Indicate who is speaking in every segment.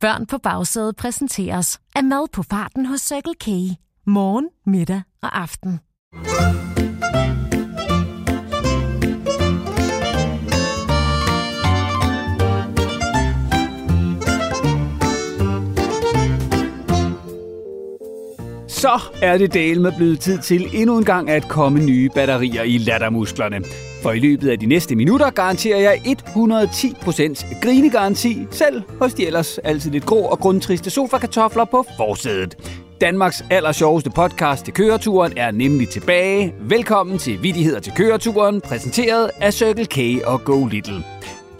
Speaker 1: Børn på bagsædet præsenteres af mad på farten hos Circle K. Morgen, middag og aften.
Speaker 2: Så er det del med blevet tid til endnu en gang at komme nye batterier i lattermusklerne. For i løbet af de næste minutter garanterer jeg 110% grinegaranti, selv hos de ellers altid lidt grå og grundtriste sofakartofler på forsædet. Danmarks aller sjoveste podcast til køreturen er nemlig tilbage. Velkommen til Vidigheder til køreturen, præsenteret af Circle K og Go Little.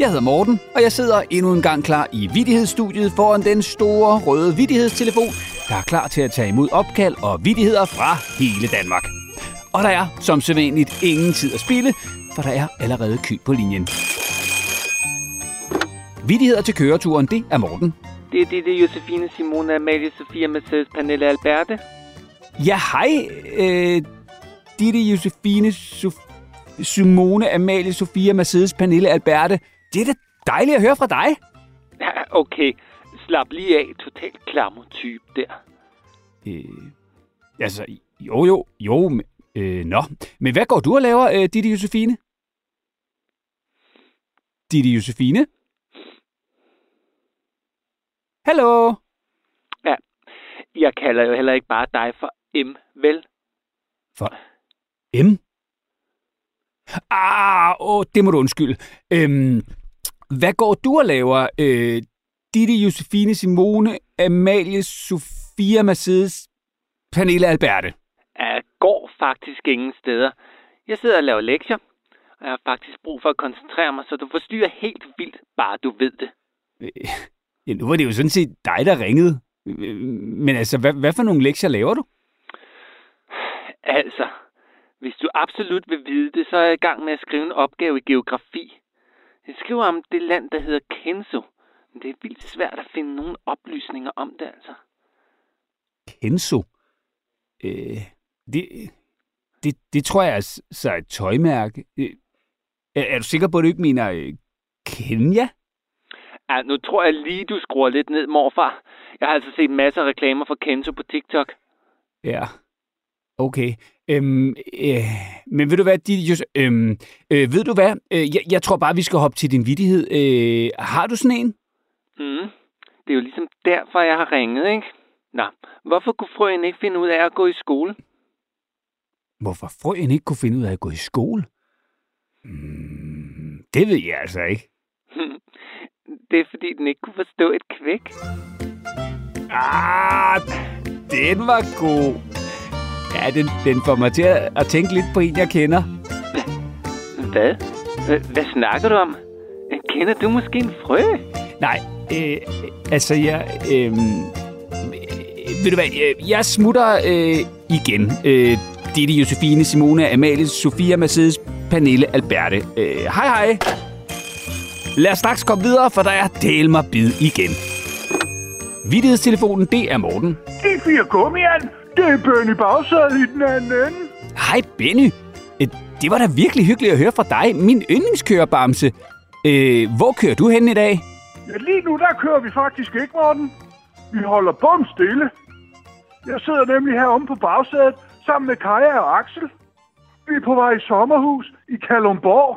Speaker 2: Jeg hedder Morten, og jeg sidder endnu en gang klar i vidighedsstudiet foran den store røde vidighedstelefon, der er klar til at tage imod opkald og vidigheder fra hele Danmark. Og der er, som sædvanligt, ingen tid at spille, for der er allerede kø på linjen. Vidigheder til køreturen, det er Morten.
Speaker 3: Det er det, det er Josefine, Simone, Amalie, Sofia, Mercedes, Pernille, Alberte.
Speaker 2: Ja, hej. Øh, Ditte, Josefine, Sof- Simone, Amalie, Sofia, Mercedes, Pernille, Alberte. Det er da dejligt at høre fra dig.
Speaker 3: Ja, okay. Slap lige af. Totalt klammer type der.
Speaker 2: Øh, altså, jo, jo, jo. men- Øh, nå, men hvad går du og laver, øh, Ditte Josefine? Ditte Josefine? Hallo?
Speaker 3: Jeg kalder jo heller ikke bare dig for M, vel?
Speaker 2: For M? Ah, åh, det må du undskylde. Øhm, hvad går du og laver, øh, Ditte Josefine Simone, Amalie, Sofia Mercedes, Pernille Alberte?
Speaker 3: Jeg går faktisk ingen steder. Jeg sidder og laver lektier, og jeg har faktisk brug for at koncentrere mig, så du forstyrrer helt vildt, bare du ved det.
Speaker 2: Øh, Ja, nu var det jo sådan set dig, der ringede. Øh, Men altså, hvad, hvad for nogle lektier laver du?
Speaker 3: Altså, hvis du absolut vil vide det, så er jeg i gang med at skrive en opgave i geografi. Jeg skriver om det land, der hedder Kenzo. Men det er vildt svært at finde nogle oplysninger om det, altså.
Speaker 2: Kenzo. Øh, det, det, det tror jeg er så er et tøjmærke. Øh, er, er du sikker på, at du ikke mener øh, Kenya?
Speaker 3: Ja, nu tror jeg lige, du skruer lidt ned, morfar. Jeg har altså set masser af reklamer for Kenzo på TikTok.
Speaker 2: Ja. Okay. Øhm, øh, men ved du hvad, just, øhm, øh, ved du hvad? Øh, jeg, jeg tror bare, vi skal hoppe til din vidighed. Øh, har du sådan en?
Speaker 3: Mm. Det er jo ligesom derfor, jeg har ringet, ikke? Nå, hvorfor kunne frøen ikke finde ud af at gå i skole?
Speaker 2: Hvorfor frøen ikke kunne finde ud af at gå i skole? Mm, det ved jeg altså ikke.
Speaker 3: det er fordi, den ikke kunne forstå et kvæk.
Speaker 2: Ah, den var god. Ja, den, den får mig til at, at tænke lidt på en, jeg kender.
Speaker 3: Hvad? Hvad, snakker du om? Kender du måske en frø?
Speaker 2: Nej, øh, altså jeg... Øh, ved du hvad, øh, jeg smutter øh, igen. Øh, Ditte, Josefine, Simone, Amalie, Sofia, Mercedes, Pernille, Alberte. Øh, hej hej. Lad os straks komme videre, for der er del mig bid igen. Vittighedstelefonen, det er Morten.
Speaker 4: De fire gummian, det er Benny Bagsad i den anden ende.
Speaker 2: Hej Benny. Øh, Det var da virkelig hyggeligt at høre fra dig, min yndlingskørerbamse. Øh, hvor kører du hen i dag?
Speaker 4: Ja, lige nu der kører vi faktisk ikke, Morten. Vi holder bum stille. Jeg sidder nemlig heromme på bagsædet sammen med Kaja og Axel. Vi er på vej i sommerhus i Kalumborg.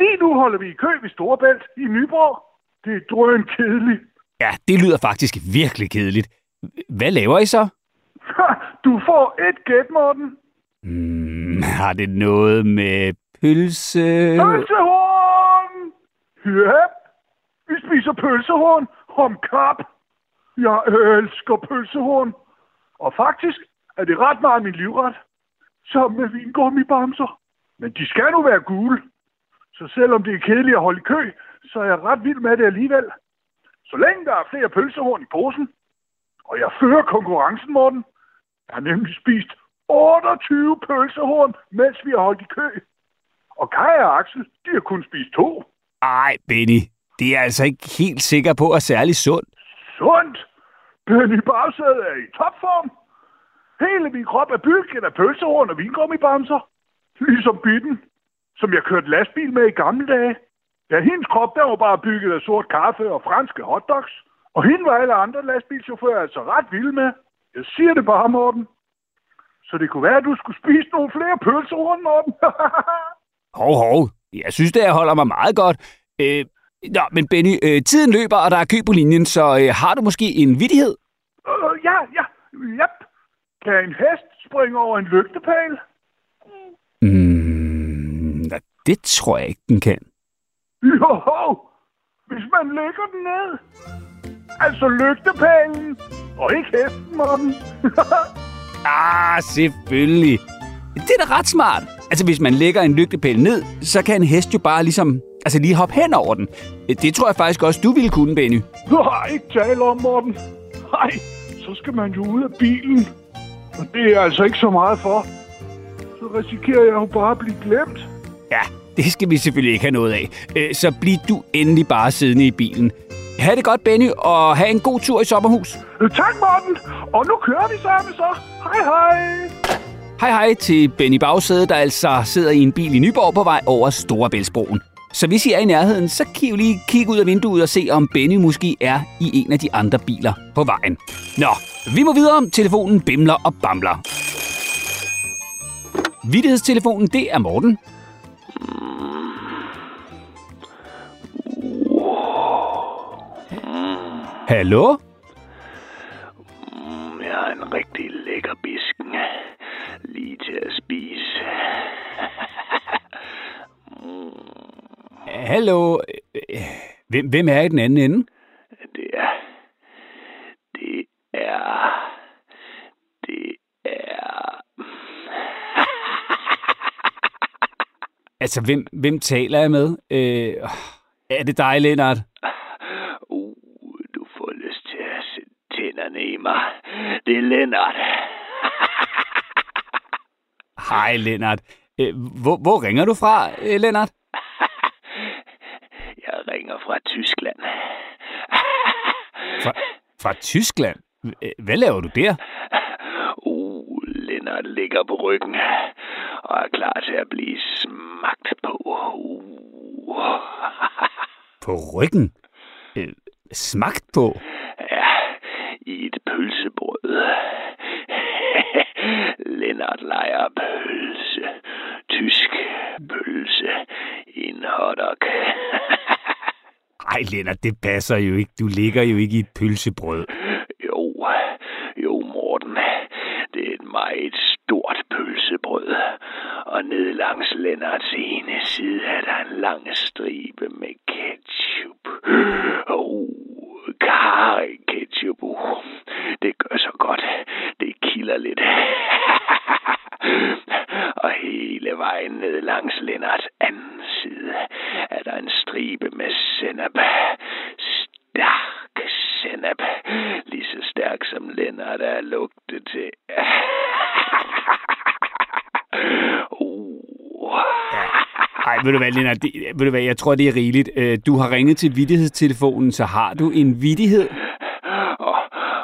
Speaker 4: Lige nu holder vi i kø ved Storebælt i Nyborg. Det er drøn kedeligt.
Speaker 2: Ja, det lyder faktisk virkelig kedeligt. Hvad laver I så?
Speaker 4: Du får et gæt, Morten.
Speaker 2: Hmm, har det noget med pølse?
Speaker 4: Pølsehorn! Ja, vi spiser pølsehorn om kap. Jeg elsker pølsehorn. Og faktisk er det ret meget min livret. Sammen med vingummibamser. Men de skal nu være gule. Så selvom det er kedeligt at holde i kø, så er jeg ret vild med det alligevel. Så længe der er flere pølsehorn i posen, og jeg fører konkurrencen, Morten. Jeg har nemlig spist 28 pølsehorn, mens vi har holdt i kø. Og Kaja og Axel, de har kun spist to.
Speaker 2: Ej, Benny. Det er altså ikke helt sikker på er særlig sundt.
Speaker 4: Sundt! Benny Bagsæd er i topform. Hele min krop er bygget af pølsehorn og vingummibamser. Ligesom bitten, som jeg kørte lastbil med i gamle dage. Ja, hendes krop, der var bare bygget af sort kaffe og franske hotdogs. Og hende var alle andre lastbilchauffører altså ret vilde med. Jeg siger det bare, Morten. Så det kunne være, at du skulle spise nogle flere pølsehorn, Morten.
Speaker 2: Hov, hov. Jeg synes, det her holder mig meget godt. Øh, nå, men Benny, øh, tiden løber, og der er kø på linjen, så øh, har du måske en vidighed?
Speaker 4: øh, ja, ja, yep. Kan en hest springe over en lygtepæl?
Speaker 2: Mm, nej, det tror jeg ikke, den kan.
Speaker 4: Jo, hvis man lægger den ned. Altså lygtepælen, og ikke hesten, Morten.
Speaker 2: Ah, selvfølgelig. Det er da ret smart. Altså, hvis man lægger en lygtepæl ned, så kan en hest jo bare ligesom, altså lige hoppe hen over den. Det tror jeg faktisk også, du ville kunne, Benny.
Speaker 4: Nej, ikke tale om, Morten. Nej, så skal man jo ud af bilen. Og det er altså ikke så meget for. Så risikerer jeg jo bare at blive glemt.
Speaker 2: Ja, det skal vi selvfølgelig ikke have noget af. Øh, Så bliv du endelig bare siddende i bilen. Ha' det godt, Benny, og have en god tur i sommerhus.
Speaker 4: Øh, Tak, Morten. Og nu kører vi sammen så. Hej, hej.
Speaker 2: Hej hej til Benny Bagsæde, der altså sidder i en bil i Nyborg på vej over Storebæltsbroen. Så hvis I er i nærheden, så kan I jo lige kigge ud af vinduet og se, om Benny måske er i en af de andre biler på vejen. Nå, vi må videre. Telefonen bimler og bamler. Vittighedstelefonen, det er Morten. Hallo?
Speaker 3: Mm, Jeg har en rigtig lækker bisken. Lige til at spise.
Speaker 2: Hallo? Øh, Hvem, hvem er i den anden ende?
Speaker 3: Det er... Det er... Det er...
Speaker 2: Altså, hvem, hvem taler jeg med? Øh, er det dig, Lennart?
Speaker 3: Uh, du får lyst til at sætte tænderne i mig. Det er Lennart.
Speaker 2: Hej, Lennart. Øh, hvor, hvor ringer du fra, øh, Lennart?
Speaker 3: Jeg ringer fra Tyskland.
Speaker 2: Fra, fra Tyskland? Øh, Hvad laver du der?
Speaker 3: Uh, Lennart ligger på ryggen og er klar til at blive smagt på. Uh.
Speaker 2: På ryggen? Smagt på?
Speaker 3: Ja, i et pølsebrød. Lennart leger pølse. Tysk pølse en hotdog.
Speaker 2: Ej, Lennart, det passer jo ikke. Du ligger jo ikke i et pølsebrød.
Speaker 3: Jo, jo Morten. Det er et meget stort pølsebrød. Og ned langs Lennarts ene side er der en lang stribe med ketchup. Oh, karry ketchup. Uh, det gør så godt. Det kilder lidt. Og hele vejen ned langs Lennarts anden side er der en stribe med sennep. Stærk sennep. Lige så stærk som Lennart er lugtet til. Uh.
Speaker 2: Ej, ved du hvad, Lennart, det, ved du hvad, jeg tror, det er rigeligt. Øh, Du har ringet til vittighedstelefonen, så har du en vittighed?
Speaker 3: Og,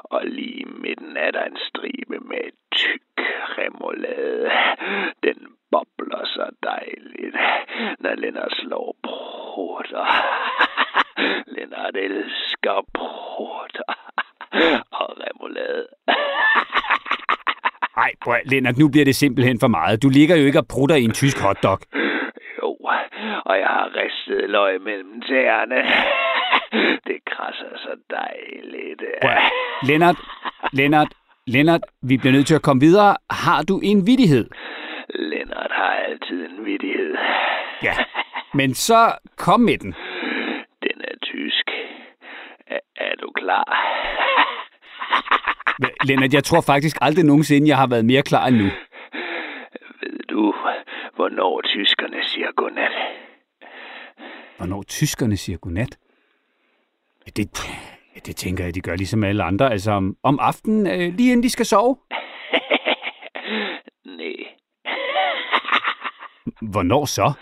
Speaker 3: og lige i midten er der en stribe med tyk remoulade. Den bobler så dejligt, når Lennart slår prutter. Lennart elsker prutter og remoulade.
Speaker 2: Ej, at- Lennart, nu bliver det simpelthen for meget. Du ligger jo ikke og prutter i en tysk hotdog.
Speaker 3: Jo, og jeg har ristet løg mellem tæerne. Det krasser så dejligt.
Speaker 2: At- Lennart, Lennart, Lennart, vi bliver nødt til at komme videre. Har du en vittighed?
Speaker 3: Lennart har altid en vidighed.
Speaker 2: Ja, men så kom med. Den
Speaker 3: er tysk. Er, er du klar?
Speaker 2: Lennart, jeg tror faktisk aldrig nogensinde, jeg har været mere klar end nu.
Speaker 3: Ved du, hvornår tyskerne siger godnat?
Speaker 2: Hvornår tyskerne siger godnat? Ja, det, ja, det tænker jeg, de gør ligesom alle andre. Altså om, om aftenen, øh, lige inden de skal sove.
Speaker 3: Nej.
Speaker 2: Hvornår så?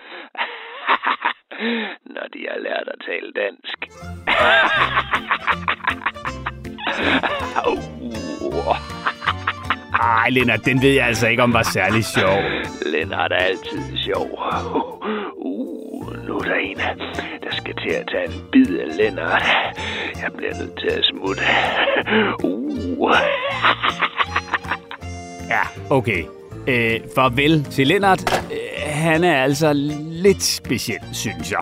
Speaker 3: Når de har lært at tale dansk.
Speaker 2: Ej, Lennart, den ved jeg altså ikke, om var særlig sjov.
Speaker 3: Lennart er altid sjov. Uh, nu er der en, der skal til at tage en bid af Lennart. Jeg bliver nødt til at smutte. Uh.
Speaker 2: Ja, okay. Øh, farvel til Lennart. Øh, han er altså lidt speciel, synes jeg.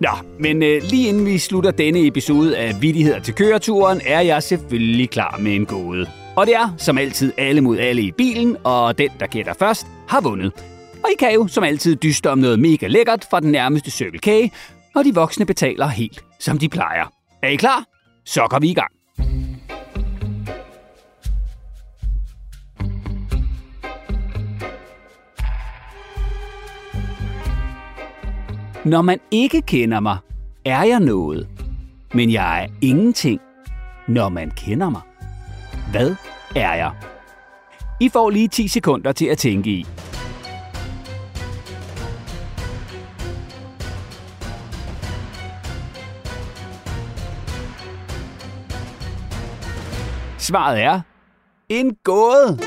Speaker 2: Nå, men øh, lige inden vi slutter denne episode af Vittigheder til køreturen, er jeg selvfølgelig klar med en gåde. Og det er, som altid, alle mod alle i bilen, og den, der gætter først, har vundet. Og I kan jo, som altid, dyste om noget mega lækkert fra den nærmeste Circle K, og de voksne betaler helt, som de plejer. Er I klar? Så går vi i gang. Når man ikke kender mig, er jeg noget. Men jeg er ingenting, når man kender mig. Hvad er jeg? I får lige 10 sekunder til at tænke i. Svaret er en gåde.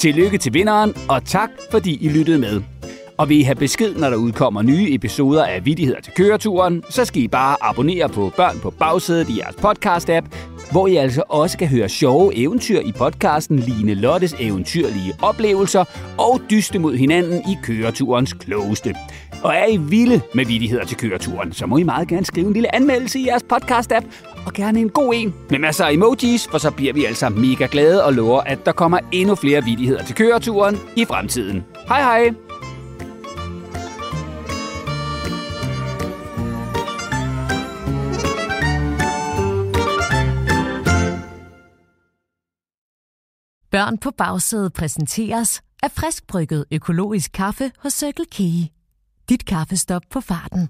Speaker 2: Tillykke til vinderen, og tak fordi I lyttede med. Og vil I have besked, når der udkommer nye episoder af Vittigheder til køreturen, så skal I bare abonnere på Børn på bagsædet i jeres podcast-app, hvor I altså også kan høre sjove eventyr i podcasten Line Lottes eventyrlige oplevelser og dyste mod hinanden i køreturens klogeste. Og er I vilde med vittigheder til køreturen, så må I meget gerne skrive en lille anmeldelse i jeres podcast-app, og gerne en god en med masser af emojis, for så bliver vi altså mega glade og lover, at der kommer endnu flere vittigheder til køreturen i fremtiden. Hej hej!
Speaker 1: Børn på bagsædet præsenteres af friskbrygget økologisk kaffe hos Circle K. Dit kaffestop på farten.